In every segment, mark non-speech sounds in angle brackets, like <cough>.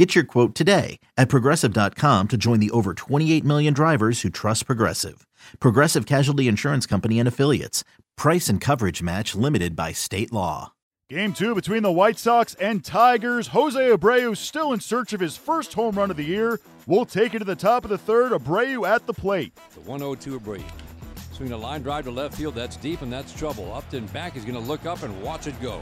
Get your quote today at progressive.com to join the over 28 million drivers who trust Progressive. Progressive Casualty Insurance Company and Affiliates. Price and coverage match limited by state law. Game two between the White Sox and Tigers. Jose Abreu still in search of his first home run of the year. We'll take it to the top of the third. Abreu at the plate. The 102 Abreu. Swinging a line drive to left field. That's deep and that's trouble. Upton back. He's going to look up and watch it go.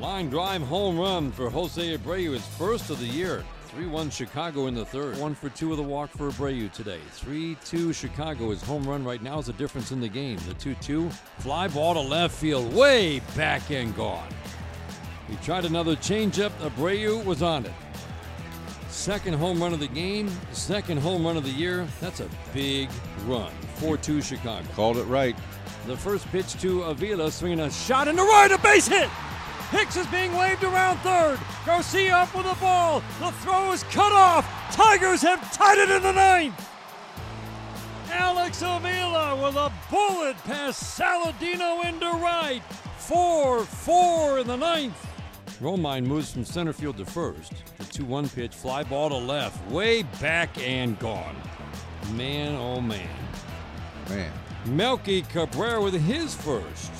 Line drive home run for Jose Abreu, his first of the year. 3 1 Chicago in the third. One for two of the walk for Abreu today. 3 2 Chicago. His home run right now is the difference in the game. The 2 2. Fly ball to left field. Way back and gone. He tried another changeup. Abreu was on it. Second home run of the game. Second home run of the year. That's a big run. 4 2 Chicago. Called it right. The first pitch to Avila, swinging a shot into right, a base hit. Hicks is being waved around third. Garcia up with the ball. The throw is cut off. Tigers have tied it in the ninth. Alex Avila with a bullet past Saladino into right. 4 4 in the ninth. Romine moves from center field to first. The 2 1 pitch, fly ball to left, way back and gone. Man, oh man. Man. Melky Cabrera with his first.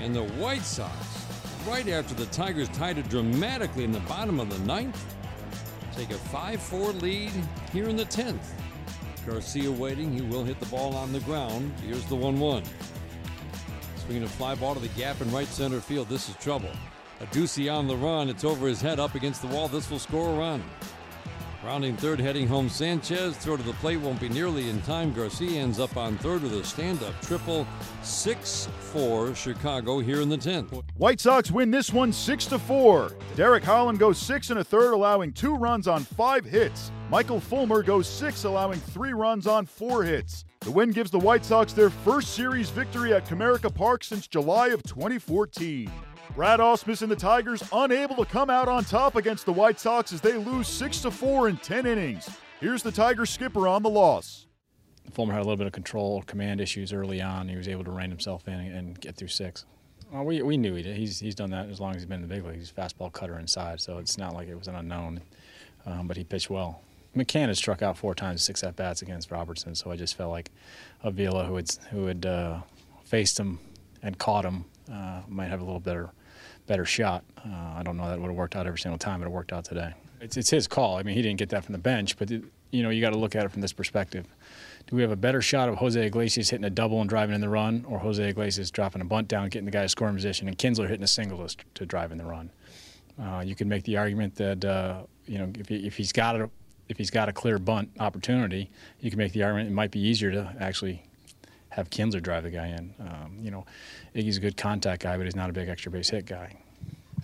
And the White Sox, right after the Tigers tied it dramatically in the bottom of the ninth, take a 5 4 lead here in the 10th. Garcia waiting. He will hit the ball on the ground. Here's the 1 1. Swinging a fly ball to the gap in right center field. This is trouble. A Ducey on the run. It's over his head up against the wall. This will score a run. Rounding third, heading home Sanchez. Throw to the plate won't be nearly in time. Garcia ends up on third with a stand up triple. 6 4 Chicago here in the 10th. White Sox win this one 6 to 4. Derek Holland goes 6 and a third, allowing two runs on five hits. Michael Fulmer goes 6, allowing three runs on four hits. The win gives the White Sox their first series victory at Comerica Park since July of 2014. Brad Ausmus and the Tigers unable to come out on top against the White Sox as they lose 6 to 4 in 10 innings. Here's the Tigers skipper on the loss. Fulmer had a little bit of control, command issues early on. He was able to rein himself in and get through six. Well, we, we knew he did. He's, he's done that as long as he's been in the big league. He's fastball cutter inside, so it's not like it was an unknown. Um, but he pitched well. McCann has struck out four times, six at bats against Robertson, so I just felt like Avila, who had who had uh, faced him and caught him, uh, might have a little better better shot. Uh, I don't know that would have worked out every single time, but it worked out today. It's, it's his call. I mean, he didn't get that from the bench, but it, you know you got to look at it from this perspective. Do we have a better shot of Jose Iglesias hitting a double and driving in the run, or Jose Iglesias dropping a bunt down, getting the guy to scoring position, and Kinsler hitting a single to, to drive in the run? Uh, you can make the argument that uh, you know if, he, if he's got a if he's got a clear bunt opportunity, you can make the argument it might be easier to actually have Kinsler drive the guy in. Um, you know, Iggy's a good contact guy, but he's not a big extra base hit guy.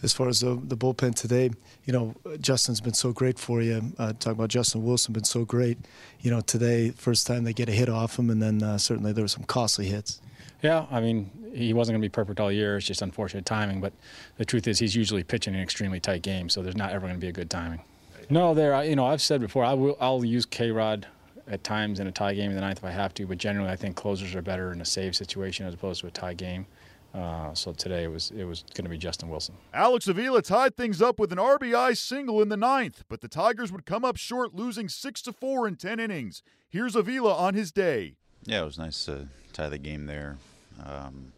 As far as the, the bullpen today, you know, Justin's been so great for you. Uh, talking about Justin Wilson, been so great. You know, today, first time they get a hit off him, and then uh, certainly there were some costly hits. Yeah, I mean, he wasn't going to be perfect all year. It's just unfortunate timing. But the truth is, he's usually pitching an extremely tight game, so there's not ever going to be a good timing. No, there. You know, I've said before, I will. I'll use K Rod at times in a tie game in the ninth if I have to, but generally I think closers are better in a save situation as opposed to a tie game. Uh, so today it was it was going to be Justin Wilson. Alex Avila tied things up with an RBI single in the ninth, but the Tigers would come up short, losing six to four in ten innings. Here's Avila on his day. Yeah, it was nice to tie the game there. Um,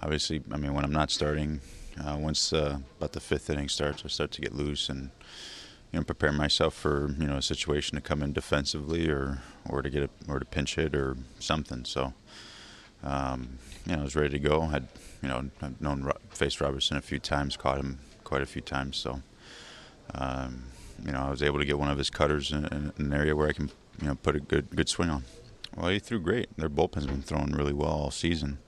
obviously, I mean when I'm not starting, uh, once uh, about the fifth inning starts, I start to get loose and you know prepare myself for you know a situation to come in defensively or or to get a, or to pinch hit or something. So um, you know I was ready to go. Had you know I've known faced Robertson a few times, caught him quite a few times. So um, you know I was able to get one of his cutters in, in, an area where I can you know put a good good swing on. Well, he threw great. Their bullpen's been throwing really well all season.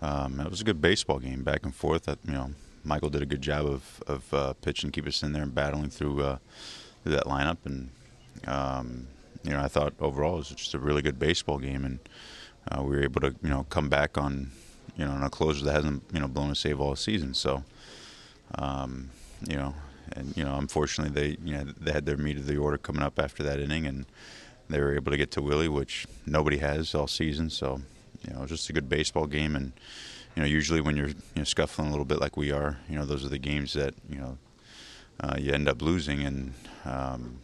Um, it was a good baseball game, back and forth. That you know Michael did a good job of of uh, pitching, keep us in there and battling through uh, through that lineup. And um, you know, I thought overall it was just a really good baseball game. And uh, we were able to you know come back on you know on a closer that hasn't you know blown a save all season. So um, you know, and you know, unfortunately they you know they had their meat of the order coming up after that inning, and they were able to get to Willie, which nobody has all season. So you know, it was just a good baseball game, and you know, usually when you're you know scuffling a little bit like we are, you know, those are the games that you know uh, you end up losing, and um,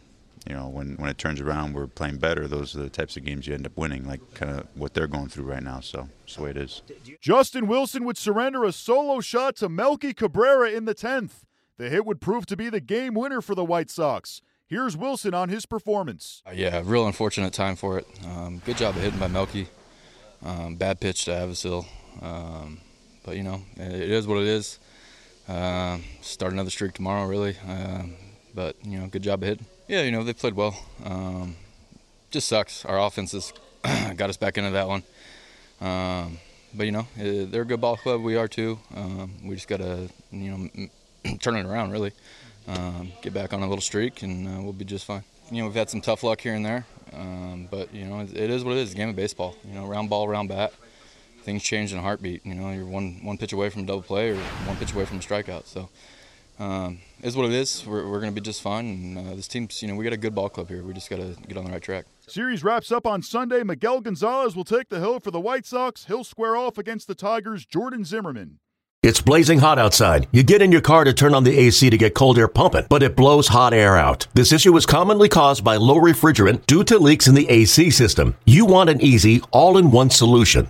you know, when, when it turns around, we're playing better. Those are the types of games you end up winning, like kind of what they're going through right now. So that's the way it is. Justin Wilson would surrender a solo shot to Melky Cabrera in the 10th. The hit would prove to be the game winner for the White Sox. Here's Wilson on his performance. Uh, yeah, real unfortunate time for it. Um, good job of hitting by Melky. Um, bad pitch to Avisail. Um, but, you know, it is what it is. Uh, start another streak tomorrow, really. Uh, but, you know, good job of hitting. Yeah, you know, they played well. Um, just sucks. Our offense has <clears throat> got us back into that one. Um, but, you know, eh, they're a good ball club. We are too. Um, we just got to, you know, <clears throat> turn it around, really. Um, get back on a little streak, and uh, we'll be just fine. You know, we've had some tough luck here and there. Um, but, you know, it, it is what it is. a game of baseball. You know, round ball, round bat. Things change in a heartbeat. You know, you're one, one pitch away from a double play or one pitch away from a strikeout. So, um, is what it is. We're, we're going to be just fine. And uh, this team's, you know, we got a good ball club here. We just got to get on the right track. Series wraps up on Sunday. Miguel Gonzalez will take the hill for the White Sox. He'll square off against the Tigers' Jordan Zimmermann. It's blazing hot outside. You get in your car to turn on the AC to get cold air pumping, but it blows hot air out. This issue is commonly caused by low refrigerant due to leaks in the AC system. You want an easy, all in one solution